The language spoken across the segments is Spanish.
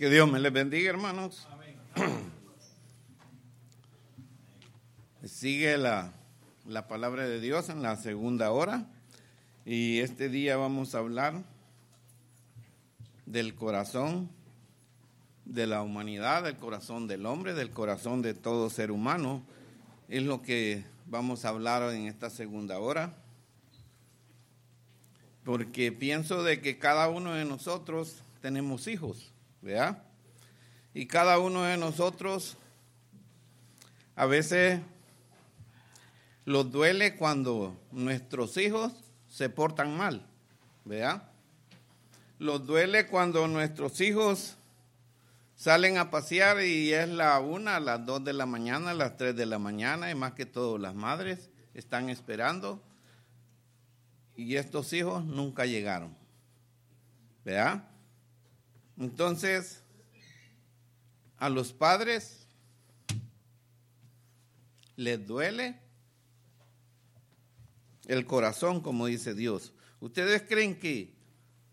Que Dios me les bendiga, hermanos. Sigue la, la palabra de Dios en la segunda hora y este día vamos a hablar del corazón de la humanidad, del corazón del hombre, del corazón de todo ser humano. Es lo que vamos a hablar en esta segunda hora. Porque pienso de que cada uno de nosotros tenemos hijos, ¿verdad? Y cada uno de nosotros a veces los duele cuando nuestros hijos se portan mal, ¿verdad? Los duele cuando nuestros hijos salen a pasear y es la una, las dos de la mañana, las tres de la mañana, y más que todo las madres están esperando y estos hijos nunca llegaron. ¿Verdad? Entonces, a los padres les duele el corazón, como dice Dios. ¿Ustedes creen que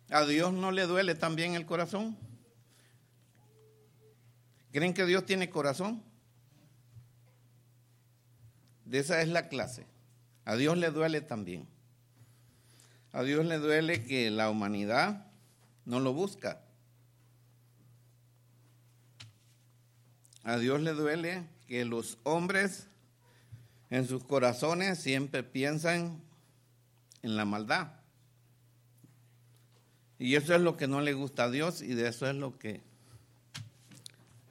a Dios no le duele también el corazón? ¿Creen que Dios tiene corazón? De esa es la clase. A Dios le duele también. A Dios le duele que la humanidad no lo busca. A Dios le duele que los hombres en sus corazones siempre piensan en la maldad. Y eso es lo que no le gusta a Dios y de eso es lo que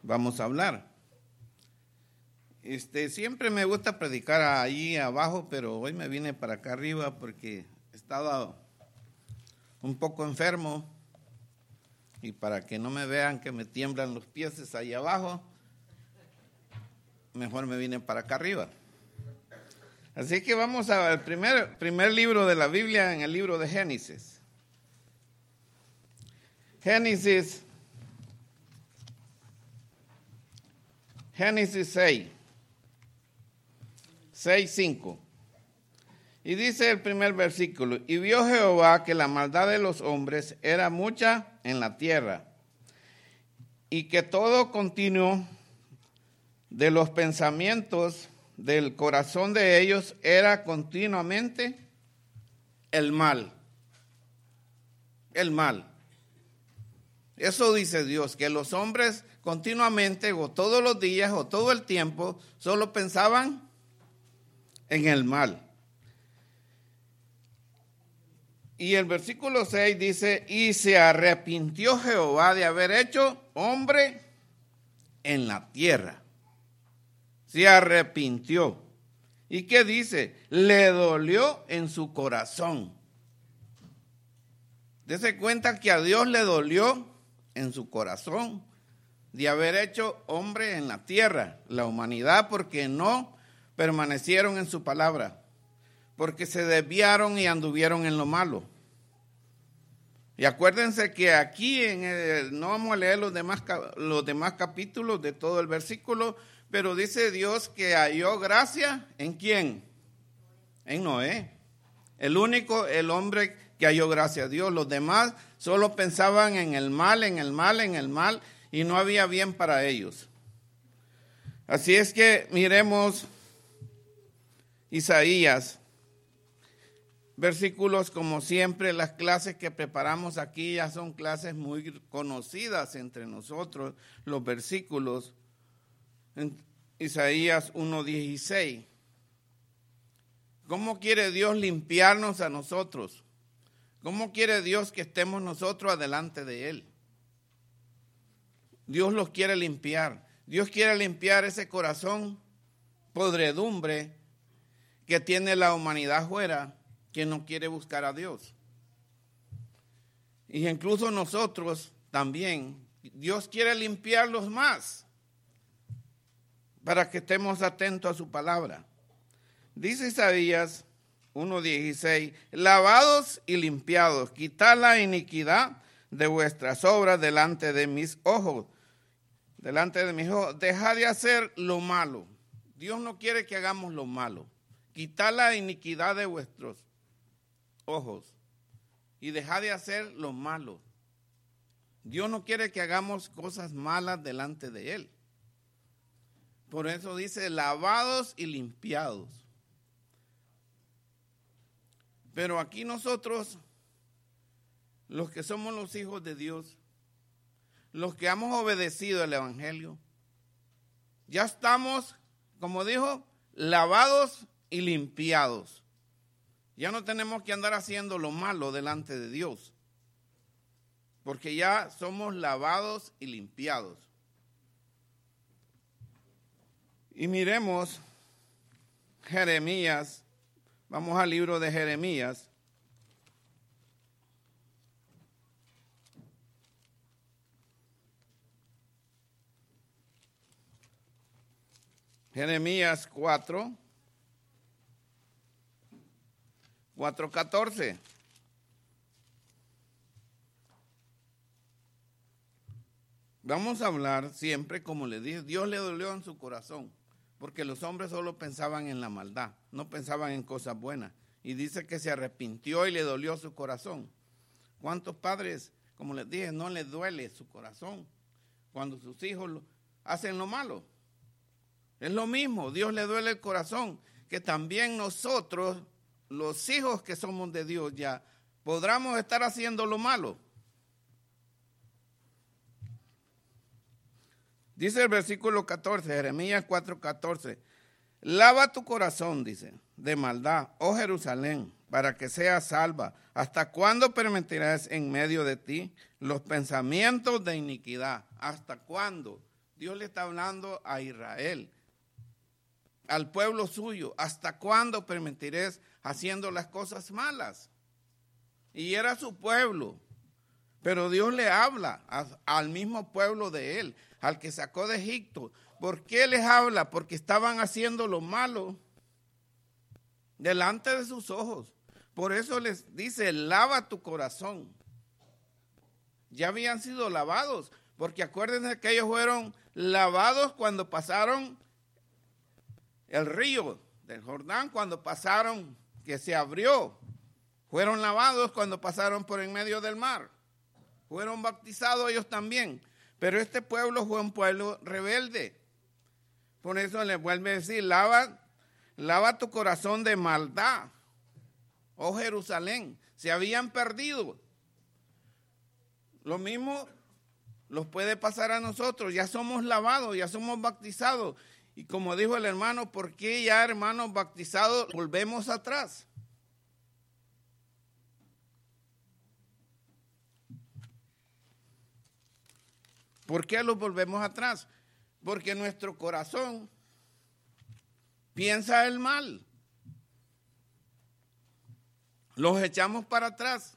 vamos a hablar. Este, siempre me gusta predicar ahí abajo, pero hoy me vine para acá arriba porque estaba un poco enfermo y para que no me vean que me tiemblan los pies ahí abajo, mejor me vine para acá arriba. Así que vamos al primer, primer libro de la Biblia, en el libro de Génesis. Génesis, Génesis 6, 6, 5. Y dice el primer versículo, y vio Jehová que la maldad de los hombres era mucha en la tierra, y que todo continuo de los pensamientos del corazón de ellos era continuamente el mal. El mal. Eso dice Dios, que los hombres continuamente o todos los días o todo el tiempo solo pensaban en el mal. Y el versículo 6 dice, y se arrepintió Jehová de haber hecho hombre en la tierra. Se arrepintió. ¿Y qué dice? Le dolió en su corazón. Dese cuenta que a Dios le dolió en su corazón de haber hecho hombre en la tierra, la humanidad, porque no permanecieron en su palabra porque se desviaron y anduvieron en lo malo. Y acuérdense que aquí en el, no vamos a leer los demás, los demás capítulos de todo el versículo, pero dice Dios que halló gracia en quién? En Noé. El único, el hombre que halló gracia a Dios. Los demás solo pensaban en el mal, en el mal, en el mal, y no había bien para ellos. Así es que miremos Isaías versículos, como siempre, las clases que preparamos aquí ya son clases muy conocidas entre nosotros, los versículos. En Isaías 1.16. ¿Cómo quiere Dios limpiarnos a nosotros? ¿Cómo quiere Dios que estemos nosotros adelante de Él? Dios los quiere limpiar. Dios quiere limpiar ese corazón podredumbre que tiene la humanidad fuera que no quiere buscar a Dios. Y incluso nosotros también, Dios quiere limpiarlos más para que estemos atentos a su palabra. Dice Isaías 1.16, lavados y limpiados, quitad la iniquidad de vuestras obras delante de mis ojos, delante de mis ojos, dejad de hacer lo malo. Dios no quiere que hagamos lo malo. Quitad la iniquidad de vuestros ojos y dejar de hacer lo malo. Dios no quiere que hagamos cosas malas delante de Él. Por eso dice lavados y limpiados. Pero aquí nosotros, los que somos los hijos de Dios, los que hemos obedecido el Evangelio, ya estamos, como dijo, lavados y limpiados. Ya no tenemos que andar haciendo lo malo delante de Dios, porque ya somos lavados y limpiados. Y miremos Jeremías, vamos al libro de Jeremías. Jeremías 4, 4.14. Vamos a hablar siempre, como le dije, Dios le dolió en su corazón, porque los hombres solo pensaban en la maldad, no pensaban en cosas buenas. Y dice que se arrepintió y le dolió su corazón. ¿Cuántos padres, como les dije, no les duele su corazón cuando sus hijos hacen lo malo? Es lo mismo, Dios le duele el corazón, que también nosotros, los hijos que somos de Dios ya, podamos estar haciendo lo malo. Dice el versículo 14, Jeremías 4:14, lava tu corazón, dice, de maldad, oh Jerusalén, para que seas salva. ¿Hasta cuándo permitirás en medio de ti los pensamientos de iniquidad? ¿Hasta cuándo? Dios le está hablando a Israel, al pueblo suyo. ¿Hasta cuándo permitiréis haciendo las cosas malas? Y era su pueblo. Pero Dios le habla al mismo pueblo de él al que sacó de Egipto. ¿Por qué les habla? Porque estaban haciendo lo malo delante de sus ojos. Por eso les dice, lava tu corazón. Ya habían sido lavados, porque acuérdense que ellos fueron lavados cuando pasaron el río del Jordán, cuando pasaron, que se abrió. Fueron lavados cuando pasaron por en medio del mar. Fueron bautizados ellos también. Pero este pueblo fue un pueblo rebelde. Por eso le vuelve a decir, lava, lava tu corazón de maldad. Oh Jerusalén, se habían perdido. Lo mismo los puede pasar a nosotros. Ya somos lavados, ya somos bautizados. Y como dijo el hermano, ¿por qué ya hermanos bautizados volvemos atrás? ¿Por qué los volvemos atrás? Porque nuestro corazón piensa el mal. Los echamos para atrás.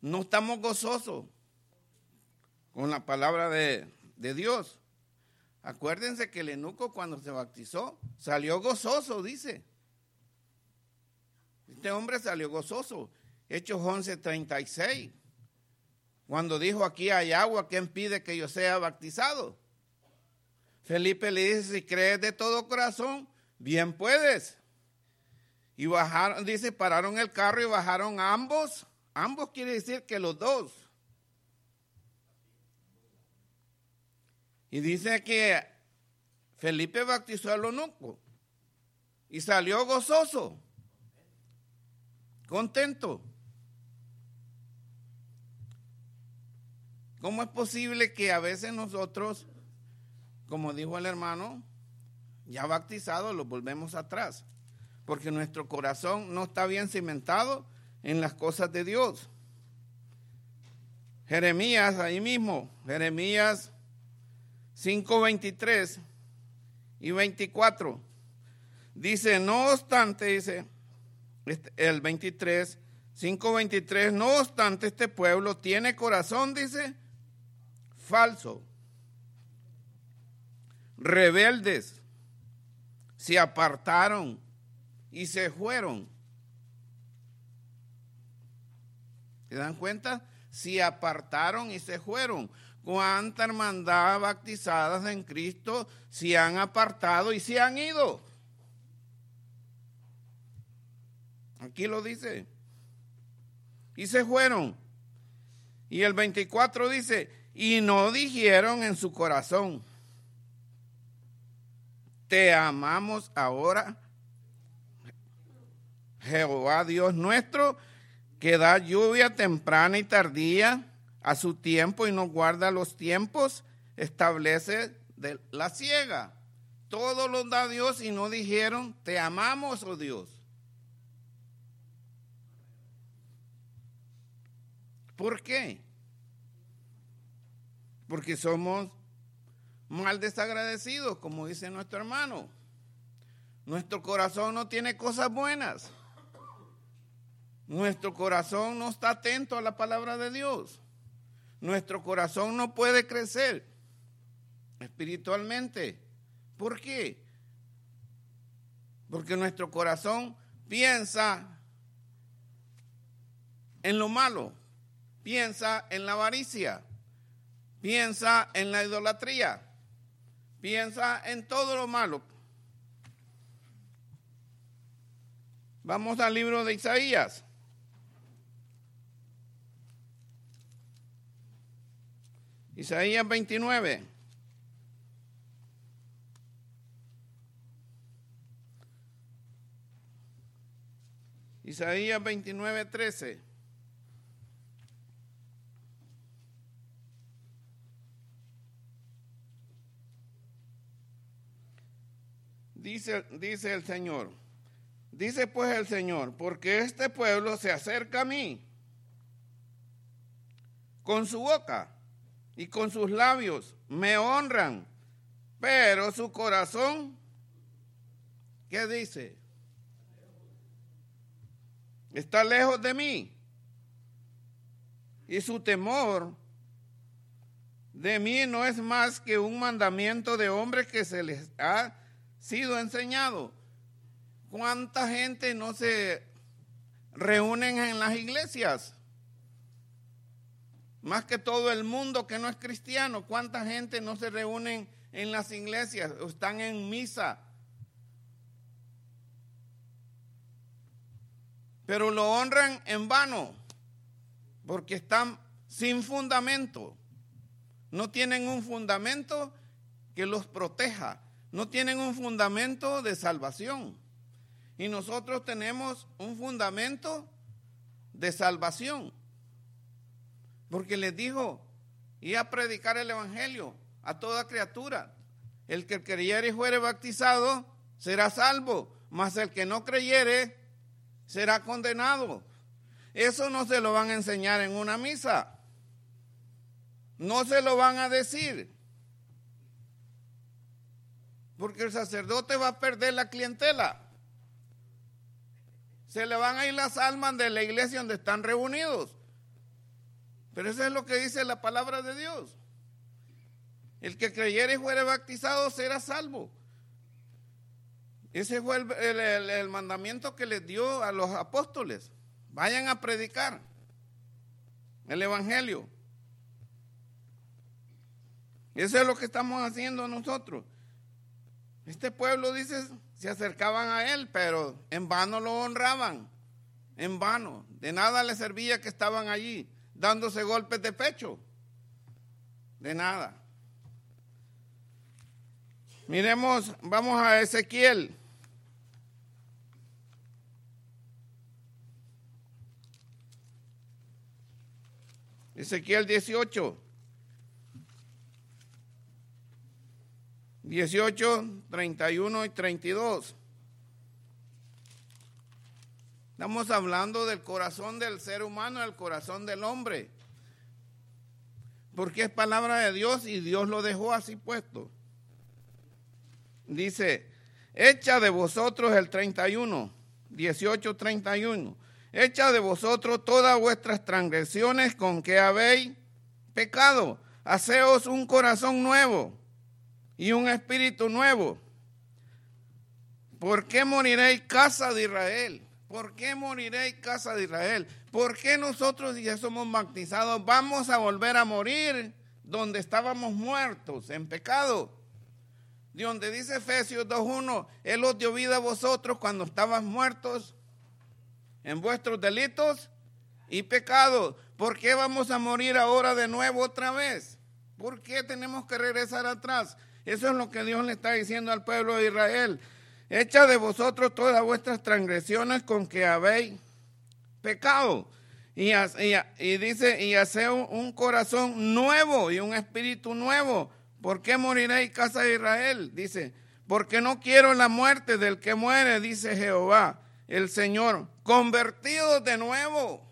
No estamos gozosos con la palabra de, de Dios. Acuérdense que el eunuco cuando se bautizó salió gozoso, dice. Este hombre salió gozoso. Hechos 11:36. Cuando dijo aquí hay agua, ¿quién pide que yo sea bautizado? Felipe le dice, si crees de todo corazón, bien puedes. Y bajaron, dice, pararon el carro y bajaron ambos. Ambos quiere decir que los dos. Y dice que Felipe bautizó al eunuco y salió gozoso, contento. ¿Cómo es posible que a veces nosotros, como dijo el hermano, ya bautizados, los volvemos atrás? Porque nuestro corazón no está bien cimentado en las cosas de Dios. Jeremías, ahí mismo, Jeremías 5, 23 y 24. Dice, no obstante, dice este, el 23, 5, 23, no obstante este pueblo tiene corazón, dice, falso, rebeldes, se apartaron y se fueron. ¿Se dan cuenta? Se apartaron y se fueron. ¿Cuántas hermandad bautizadas en Cristo se han apartado y se han ido? Aquí lo dice. Y se fueron. Y el 24 dice, y no dijeron en su corazón, te amamos ahora, Jehová Dios nuestro, que da lluvia temprana y tardía a su tiempo y no guarda los tiempos, establece de la ciega. Todo lo da Dios y no dijeron, te amamos, oh Dios. ¿Por qué? Porque somos mal desagradecidos, como dice nuestro hermano. Nuestro corazón no tiene cosas buenas. Nuestro corazón no está atento a la palabra de Dios. Nuestro corazón no puede crecer espiritualmente. ¿Por qué? Porque nuestro corazón piensa en lo malo, piensa en la avaricia, piensa en la idolatría, piensa en todo lo malo. Vamos al libro de Isaías. Isaías 29. Isaías 29, 13. Dice, dice el Señor, dice pues el Señor, porque este pueblo se acerca a mí con su boca y con sus labios me honran, pero su corazón, ¿qué dice? Está lejos de mí. Y su temor de mí no es más que un mandamiento de hombres que se les ha sido enseñado. ¿Cuánta gente no se reúnen en las iglesias? Más que todo el mundo que no es cristiano, ¿cuánta gente no se reúnen en las iglesias o están en misa? Pero lo honran en vano, porque están sin fundamento. No tienen un fundamento que los proteja, no tienen un fundamento de salvación. Y nosotros tenemos un fundamento de salvación. Porque les dijo, y a predicar el Evangelio a toda criatura. El que creyere y fuere bautizado será salvo, mas el que no creyere será condenado. Eso no se lo van a enseñar en una misa. No se lo van a decir. Porque el sacerdote va a perder la clientela. Se le van a ir las almas de la iglesia donde están reunidos. Pero eso es lo que dice la palabra de Dios. El que creyere y fuere bautizado será salvo. Ese fue el, mandamiento que les dio a los apóstoles. Vayan a predicar el Evangelio. Eso es lo que estamos haciendo nosotros. Este pueblo, dice, se acercaban a él, pero en vano lo honraban. En vano. De nada les servía que estaban allí dándose golpes de pecho. De nada. Miremos, vamos a Ezequiel. Ezequiel 18. 18, 31 y 32. Estamos hablando del corazón del ser humano, el corazón del hombre. Porque es palabra de Dios y Dios lo dejó así puesto. Dice, echa de vosotros el 31, 18, 31. Echa de vosotros todas vuestras transgresiones con que habéis pecado. Haceos un corazón nuevo y un espíritu nuevo. ¿Por qué moriréis casa de Israel? ¿Por qué moriréis casa de Israel? ¿Por qué nosotros ya somos bautizados vamos a volver a morir donde estábamos muertos en pecado? De donde dice Efesios 2.1, Él os dio vida a vosotros cuando estabas muertos en vuestros delitos y pecado. ¿Por qué vamos a morir ahora de nuevo otra vez? ¿Por qué tenemos que regresar atrás? Eso es lo que Dios le está diciendo al pueblo de Israel. Echa de vosotros todas vuestras transgresiones con que habéis pecado. Y, dice, y hace un, corazón nuevo y un espíritu nuevo. ¿Por qué moriréis, casa de Israel? Dice, porque no quiero la muerte del que muere, dice Jehová, el Señor. Convertidos de nuevo.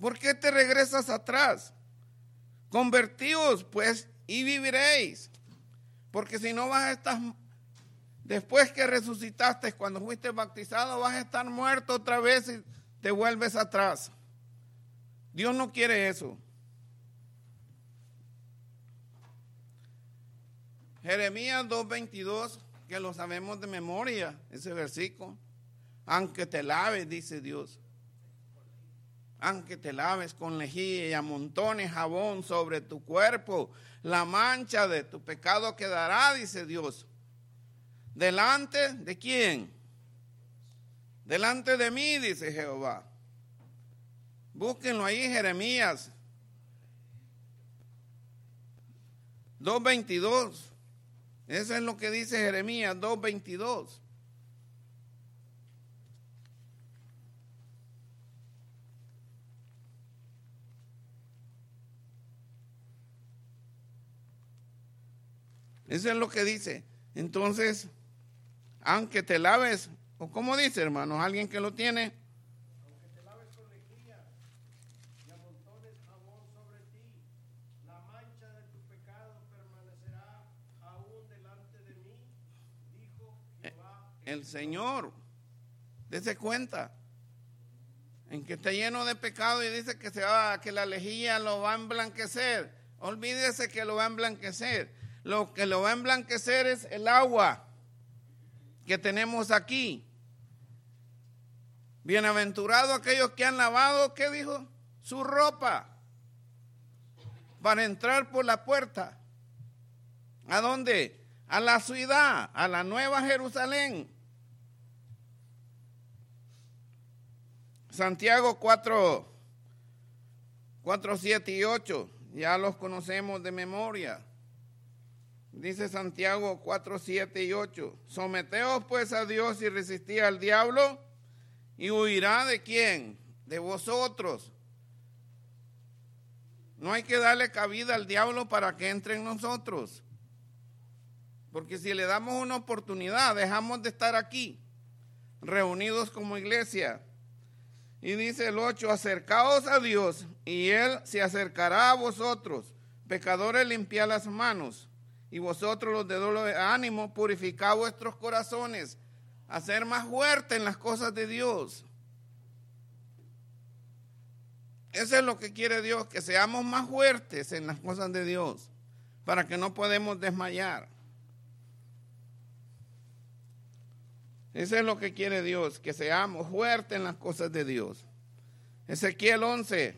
¿Por qué te regresas atrás? Convertidos, pues, y viviréis. Porque si no vas a estar, después que resucitaste, cuando fuiste bautizado, vas a estar muerto otra vez y te vuelves atrás. Dios no quiere eso. Jeremías 2.22, que lo sabemos de memoria, ese versículo. Aunque te laves, dice Dios aunque te laves con lejía y amontones jabón sobre tu cuerpo, la mancha de tu pecado quedará, dice Dios. ¿Delante de quién? Delante de mí, dice Jehová. Búsquenlo ahí, Jeremías 2.22. Eso es lo que dice Jeremías 2.22. Eso es lo que dice. Entonces, aunque te laves, o como dice hermanos, alguien que lo tiene. El Señor, dése cuenta en que está lleno de pecado y dice que se va, que la lejía lo va a emblanquecer. Olvídese que lo va a emblanquecer lo que lo va a emblanquecer es el agua que tenemos aquí. Bienaventurado aquellos que han lavado, ¿qué dijo? Su ropa para entrar por la puerta. ¿A dónde? A la ciudad, a la nueva Jerusalén. Santiago 4, 4, 7 y 8, ya los conocemos de memoria. Dice Santiago 4, 7 y 8. Someteos pues a Dios y resistí al diablo y huirá de quién? De vosotros. No hay que darle cabida al diablo para que entre en nosotros. Porque si le damos una oportunidad, dejamos de estar aquí, reunidos como iglesia. Y dice el 8, acercaos a Dios y Él se acercará a vosotros. Pecadores, limpiad las manos y vosotros los de doble ánimo, purificad vuestros corazones, a ser más fuertes en las cosas de Dios. Eso es lo que quiere Dios, que seamos más fuertes en las cosas de Dios, para que no podemos desmayar. Eso es lo que quiere Dios, que seamos fuertes en las cosas de Dios. Ezequiel 11,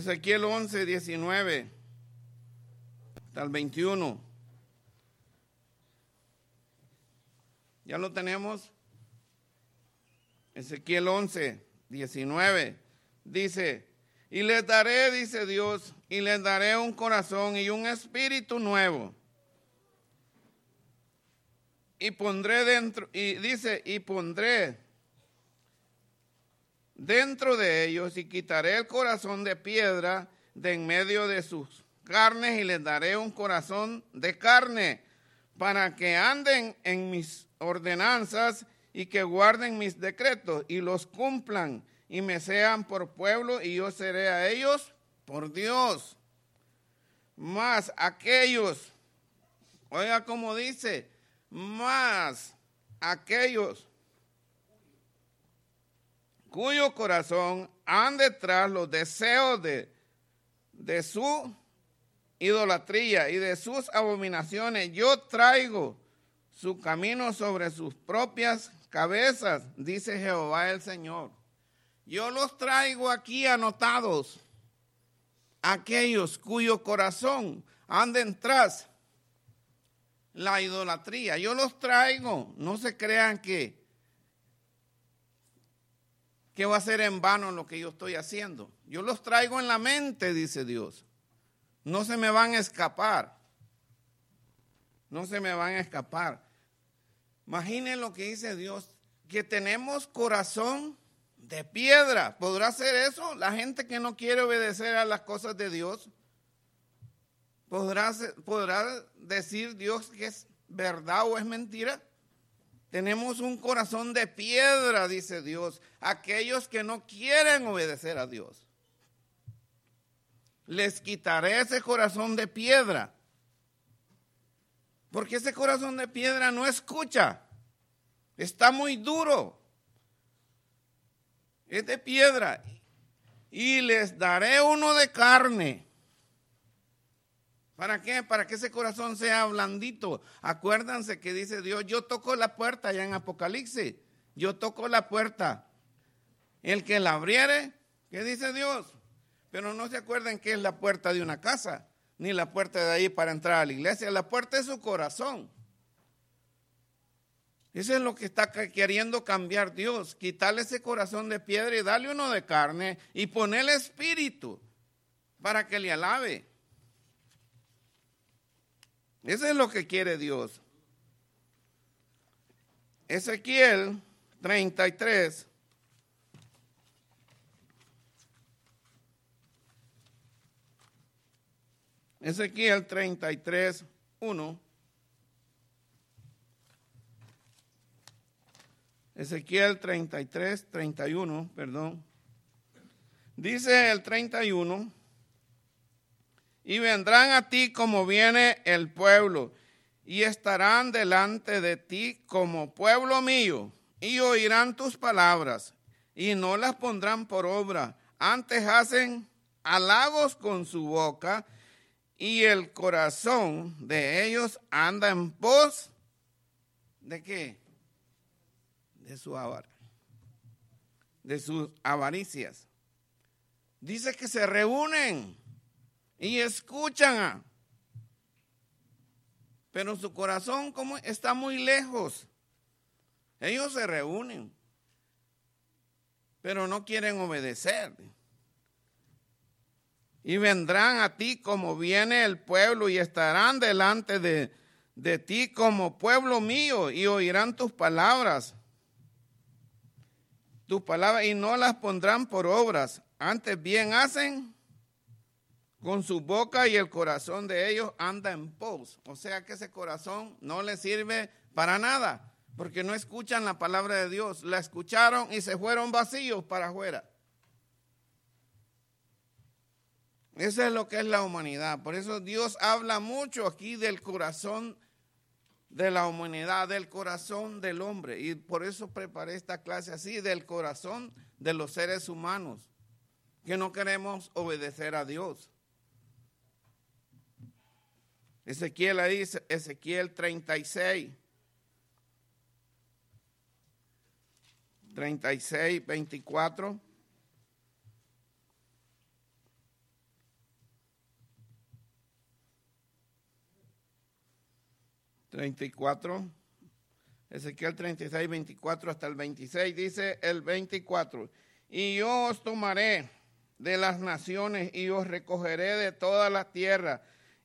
Ezequiel 11, 19 hasta el 21. ¿Ya lo tenemos? Ezequiel 11, 19. Dice, y les daré, dice Dios, y les daré un corazón y un espíritu nuevo. Y pondré dentro, y dice, y pondré dentro de ellos y quitaré el corazón de piedra de en medio de sus carnes y les daré un corazón de carne para que anden en mis ordenanzas y que guarden mis decretos y los cumplan y me sean por pueblo y yo seré a ellos por Dios. Más aquellos, oiga como dice, más aquellos cuyo corazón han detrás los deseos de, de su idolatría y de sus abominaciones. Yo traigo su camino sobre sus propias cabezas, dice Jehová el Señor. Yo los traigo aquí anotados, aquellos cuyo corazón anda tras la idolatría. Yo los traigo, no se crean que, que va a ser en vano lo que yo estoy haciendo. Yo los traigo en la mente, dice Dios. No se me van a escapar. No se me van a escapar. Imaginen lo que dice Dios, que tenemos corazón de piedra. ¿Podrá ser eso? La gente que no quiere obedecer a las cosas de Dios. ¿Podrá, podrá decir Dios que es verdad o es mentira? Tenemos un corazón de piedra, dice Dios, aquellos que no quieren obedecer a Dios. Les quitaré ese corazón de piedra. Porque ese corazón de piedra no escucha. Está muy duro. Es de piedra. Y les daré uno de carne ¿Para qué? Para que ese corazón sea blandito. Acuérdense que dice Dios, yo toco la puerta ya en Apocalipsis. Yo toco la puerta. El que la abriere, ¿qué dice Dios? Pero no se acuerden que es la puerta de una casa, ni la puerta de ahí para entrar a la iglesia. La puerta es su corazón. Eso es lo que está queriendo cambiar Dios, quitarle ese corazón de piedra y darle uno de carne y ponerle espíritu para que le alabe. Eso es lo que quiere Dios. Ezequiel 33. Ezequiel 33, 1. Ezequiel 33, 31, perdón. Dice el 31 y vendrán a ti como viene el pueblo, y estarán delante de ti como pueblo mío, y oirán tus palabras, y no las pondrán por obra. Antes hacen halagos con su boca, y el corazón de ellos anda en pos de qué? De su avar, de sus avaricias. Dice que se reúnen y escuchan. Pero su corazón como está muy lejos. Ellos se reúnen, pero no quieren obedecer. Y vendrán a ti como viene el pueblo y estarán delante de, de ti como pueblo mío y oirán tus palabras. Tus palabras y no las pondrán por obras. Antes bien hacen con su boca y el corazón de ellos anda en pos. O sea que ese corazón no les sirve para nada, porque no escuchan la palabra de Dios. La escucharon y se fueron vacíos para afuera. Eso es lo que es la humanidad. Por eso Dios habla mucho aquí del corazón de la humanidad, del corazón del hombre. Y por eso preparé esta clase así, del corazón de los seres humanos, que no queremos obedecer a Dios. Ezequiel ahí, Ezequiel 36. 36, 24. Treinta y cuatro. Ezequiel 36, 24 hasta el 26. Dice el 24. Y yo os tomaré de las naciones y os recogeré de toda la tierra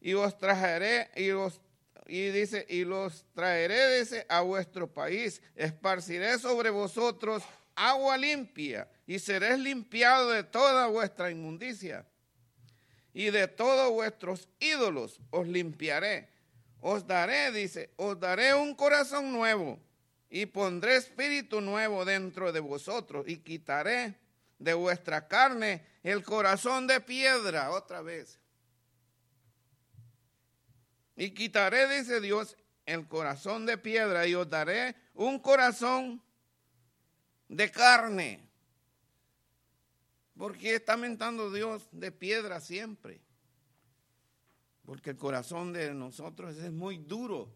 y os traeré y os y dice y los traeré dice, a vuestro país, esparciré sobre vosotros agua limpia y seréis limpiado de toda vuestra inmundicia y de todos vuestros ídolos os limpiaré. Os daré, dice, os daré un corazón nuevo y pondré espíritu nuevo dentro de vosotros y quitaré de vuestra carne el corazón de piedra. Otra vez y quitaré, dice Dios, el corazón de piedra y os daré un corazón de carne. Porque está mentando Dios de piedra siempre. Porque el corazón de nosotros es muy duro.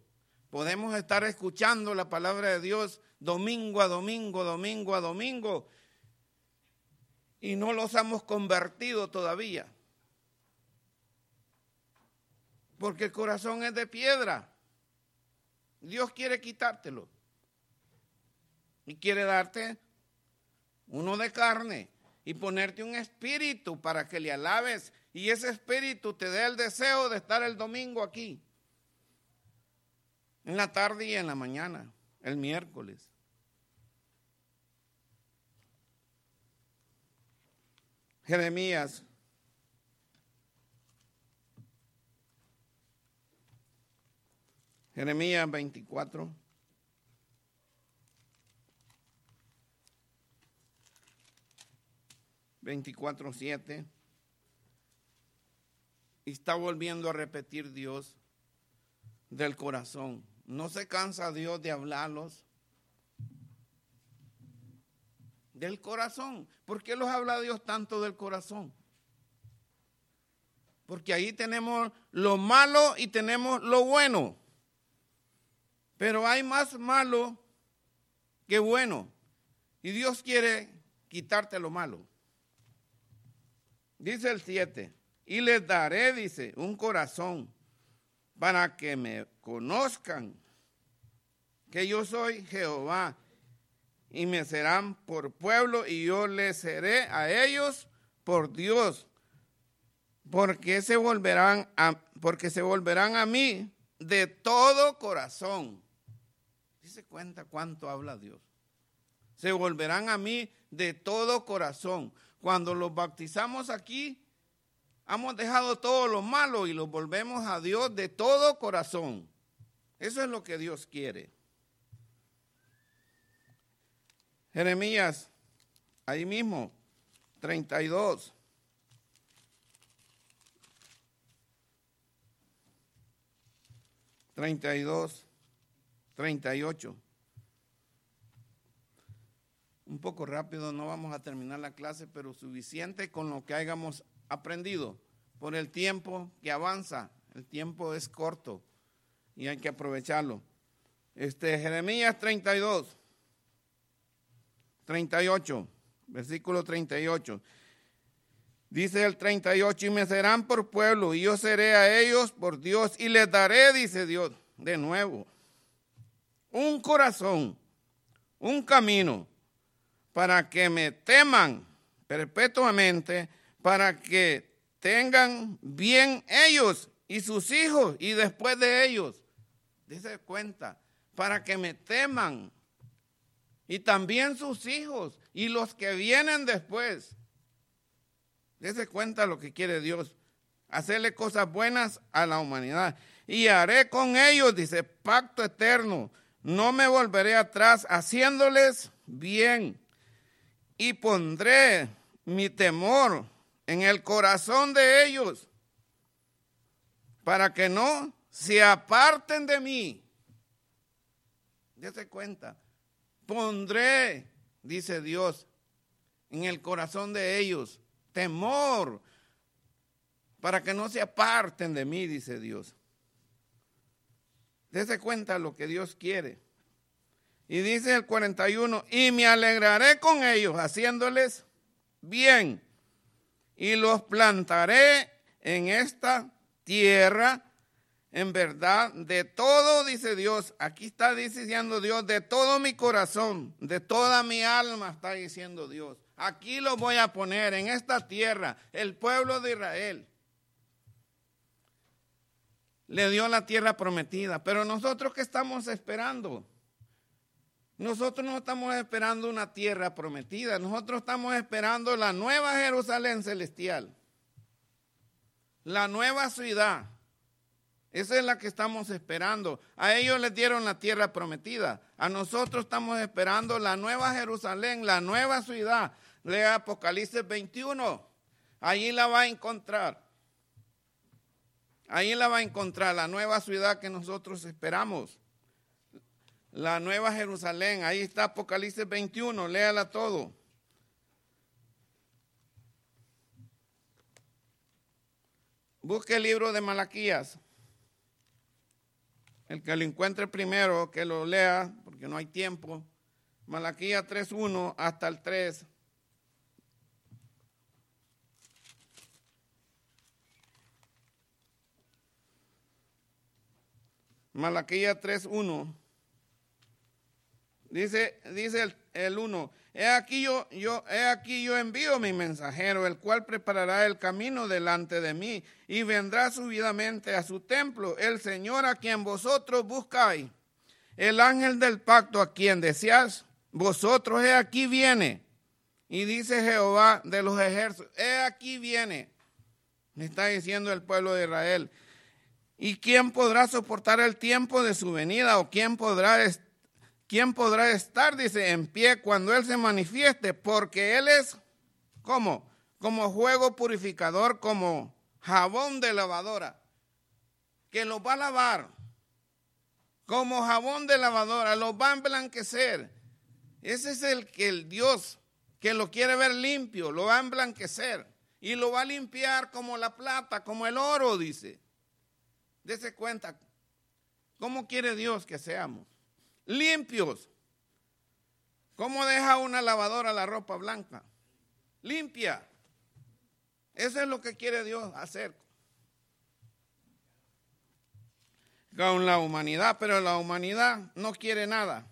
Podemos estar escuchando la palabra de Dios domingo a domingo, domingo a domingo, y no los hemos convertido todavía porque el corazón es de piedra. Dios quiere quitártelo. Y quiere darte uno de carne y ponerte un espíritu para que le alabes y ese espíritu te dé el deseo de estar el domingo aquí, en la tarde y en la mañana, el miércoles. Jeremías Jeremías 24. Veinticuatro siete. Y está volviendo a repetir Dios del corazón. No se cansa Dios de hablarlos del corazón. ¿Por qué los habla Dios tanto del corazón? Porque ahí tenemos lo malo y tenemos lo bueno. Pero hay más malo que bueno. Y Dios quiere quitarte lo malo. Dice el 7. Y les daré, dice, un corazón para que me conozcan que yo soy Jehová y me serán por pueblo y yo les seré a ellos por Dios porque se volverán a, porque se volverán a mí de todo corazón cuenta cuánto habla Dios. Se volverán a mí de todo corazón. Cuando los bautizamos aquí, hemos dejado todo lo malo y los volvemos a Dios de todo corazón. Eso es lo que Dios quiere. Jeremías, ahí mismo, 32. 32. 38. Un poco rápido, no vamos a terminar la clase, pero suficiente con lo que hayamos aprendido por el tiempo que avanza. El tiempo es corto y hay que aprovecharlo. Este, Jeremías 32, 38, versículo 38. Dice el 38, y me serán por pueblo, y yo seré a ellos por Dios, y les daré, dice Dios, de nuevo un corazón, un camino, para que me teman perpetuamente, para que tengan bien ellos y sus hijos y después de ellos. Dice cuenta, para que me teman y también sus hijos y los que vienen después. Dese cuenta lo que quiere Dios, hacerle cosas buenas a la humanidad. Y haré con ellos, dice, pacto eterno no me volveré atrás haciéndoles bien y pondré mi temor en el corazón de ellos para que no se aparten de mí. Dese cuenta, pondré, dice Dios, en el corazón de ellos temor para que no se aparten de mí, dice Dios. Dese cuenta lo que Dios quiere. Y dice el 41, y me alegraré con ellos haciéndoles bien. Y los plantaré en esta tierra, en verdad, de todo, dice Dios. Aquí está diciendo Dios, de todo mi corazón, de toda mi alma, está diciendo Dios. Aquí lo voy a poner en esta tierra, el pueblo de Israel le dio la tierra prometida. Pero nosotros qué estamos esperando? Nosotros no estamos esperando una tierra prometida, nosotros estamos esperando la nueva Jerusalén celestial, la nueva ciudad. Esa es la que estamos esperando. A ellos les dieron la tierra prometida. A nosotros estamos esperando la nueva Jerusalén, la nueva ciudad. Lea Apocalipsis 21. Allí la va a encontrar. Ahí la va a encontrar, la nueva ciudad que nosotros esperamos. La nueva Jerusalén. Ahí está Apocalipsis 21, léala todo. Busque el libro de Malaquías. El que lo encuentre primero, que lo lea, porque no hay tiempo. Malaquías 3.1 hasta el 3. Malaquía 3.1. Dice, dice el 1, he aquí yo, yo, he aquí yo envío mi mensajero, el cual preparará el camino delante de mí y vendrá subidamente a su templo, el Señor a quien vosotros buscáis, el ángel del pacto a quien deseáis, vosotros he aquí viene. Y dice Jehová de los ejércitos, he aquí viene. Me está diciendo el pueblo de Israel. ¿Y quién podrá soportar el tiempo de su venida? ¿O quién podrá, quién podrá estar, dice, en pie cuando Él se manifieste? Porque Él es, ¿cómo? Como juego purificador, como jabón de lavadora, que lo va a lavar. Como jabón de lavadora, lo va a emblanquecer. Ese es el que el Dios que lo quiere ver limpio, lo va a emblanquecer y lo va a limpiar como la plata, como el oro, dice. Dese cuenta, ¿cómo quiere Dios que seamos? Limpios. ¿Cómo deja una lavadora la ropa blanca? Limpia. Eso es lo que quiere Dios hacer con la humanidad, pero la humanidad no quiere nada.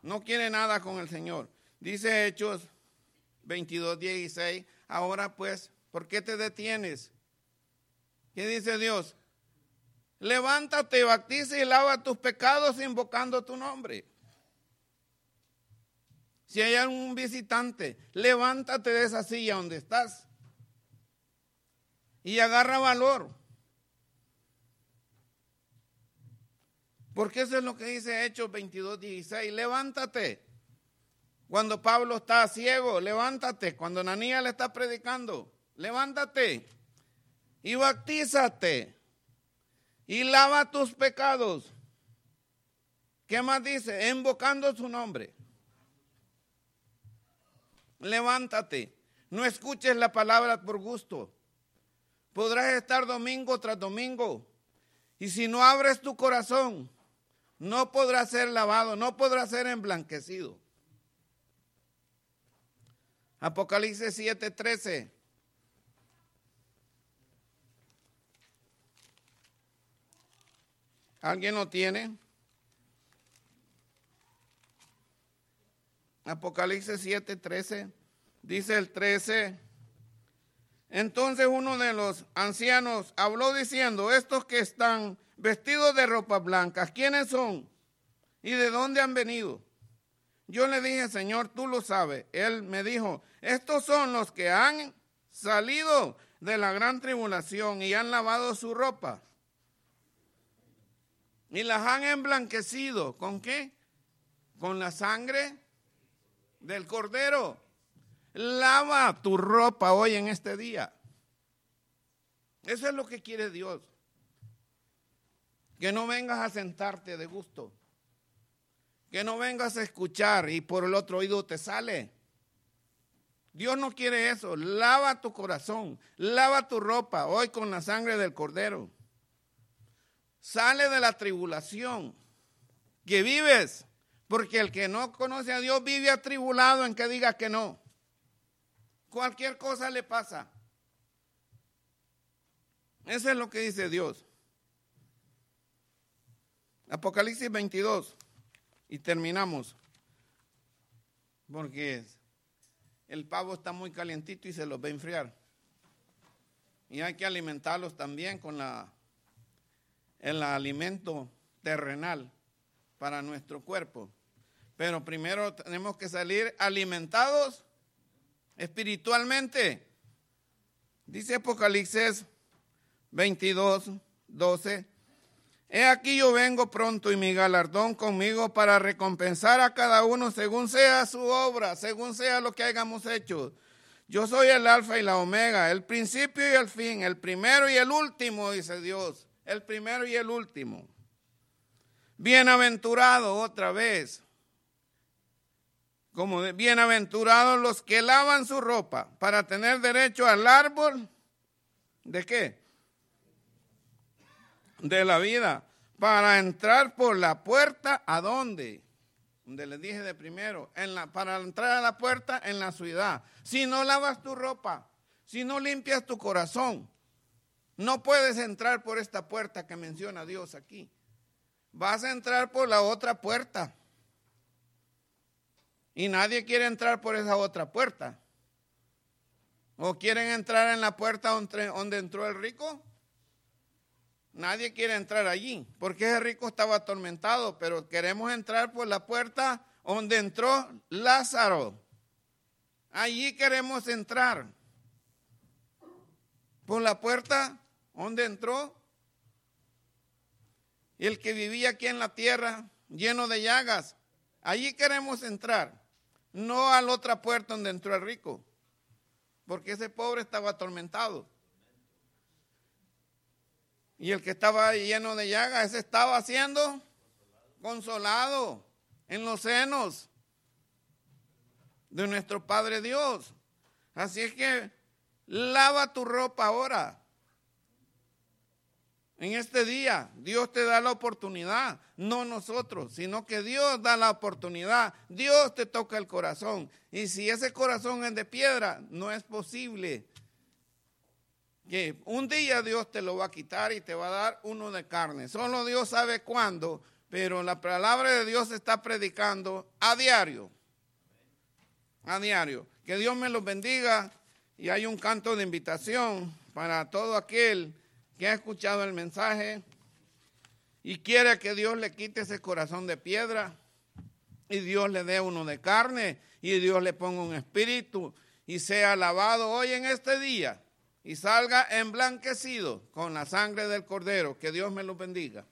No quiere nada con el Señor. Dice Hechos 22, 16, ahora pues, ¿por qué te detienes? ¿Qué dice Dios? Levántate, baptiza y lava tus pecados invocando tu nombre. Si hay algún visitante, levántate de esa silla donde estás y agarra valor. Porque eso es lo que dice Hechos 22, 16. Levántate. Cuando Pablo está ciego, levántate. Cuando Nanía le está predicando, levántate y bautízate y lava tus pecados. ¿Qué más dice? Invocando su nombre. Levántate. No escuches la palabra por gusto. Podrás estar domingo tras domingo. Y si no abres tu corazón, no podrá ser lavado, no podrá ser emblanquecido. Apocalipsis 7:13. ¿Alguien lo tiene? Apocalipsis 7:13. Dice el 13. Entonces uno de los ancianos habló diciendo, estos que están vestidos de ropa blancas, ¿quiénes son? ¿Y de dónde han venido? Yo le dije, Señor, tú lo sabes. Él me dijo, estos son los que han salido de la gran tribulación y han lavado su ropa. Y las han emblanquecido. ¿Con qué? Con la sangre del cordero. Lava tu ropa hoy en este día. Eso es lo que quiere Dios. Que no vengas a sentarte de gusto. Que no vengas a escuchar y por el otro oído te sale. Dios no quiere eso. Lava tu corazón, lava tu ropa hoy con la sangre del cordero. Sale de la tribulación que vives, porque el que no conoce a Dios vive atribulado en que diga que no. Cualquier cosa le pasa. Eso es lo que dice Dios. Apocalipsis 22. Y terminamos. Porque el pavo está muy calientito y se los va a enfriar. Y hay que alimentarlos también con la, el alimento terrenal para nuestro cuerpo. Pero primero tenemos que salir alimentados espiritualmente. Dice Apocalipsis 22, 12. He aquí yo vengo pronto y mi galardón conmigo para recompensar a cada uno según sea su obra, según sea lo que hayamos hecho. Yo soy el alfa y la omega, el principio y el fin, el primero y el último, dice Dios, el primero y el último. Bienaventurado otra vez, como bienaventurados los que lavan su ropa para tener derecho al árbol. ¿De qué? de la vida para entrar por la puerta a dónde? Donde les dije de primero, en la, para entrar a la puerta en la ciudad. Si no lavas tu ropa, si no limpias tu corazón, No puedes entrar por esta puerta que menciona Dios aquí. Vas a entrar por la otra puerta. Y nadie quiere entrar por esa otra puerta. ¿O quieren entrar en la puerta donde, entró el rico? Nadie quiere entrar allí, porque ese rico estaba atormentado, pero queremos entrar por la puerta donde entró Lázaro. Allí queremos entrar. Por la puerta donde entró. El que vivía aquí en la tierra, lleno de llagas. Allí queremos entrar. No a la otra puerta donde entró el rico. Porque ese pobre estaba atormentado. Y el que estaba lleno de llagas, ese estaba siendo consolado en los senos de nuestro Padre Dios. Así es que lava tu ropa ahora. En este día Dios te da la oportunidad, no nosotros, sino que Dios da la oportunidad. Dios te toca el corazón. Y si ese corazón es de piedra, no es posible que un día Dios te lo va a quitar y te va a dar uno de carne. Solo Dios sabe cuándo, pero la palabra de Dios está predicando a diario. A diario. Que Dios me los bendiga y hay un canto de invitación para todo aquel que ha escuchado el mensaje y quiere que Dios le quite ese corazón de piedra y Dios le dé uno de carne y Dios le ponga un espíritu y sea alabado hoy en este día y salga emblanquecido con la sangre del cordero. Que Dios me lo bendiga.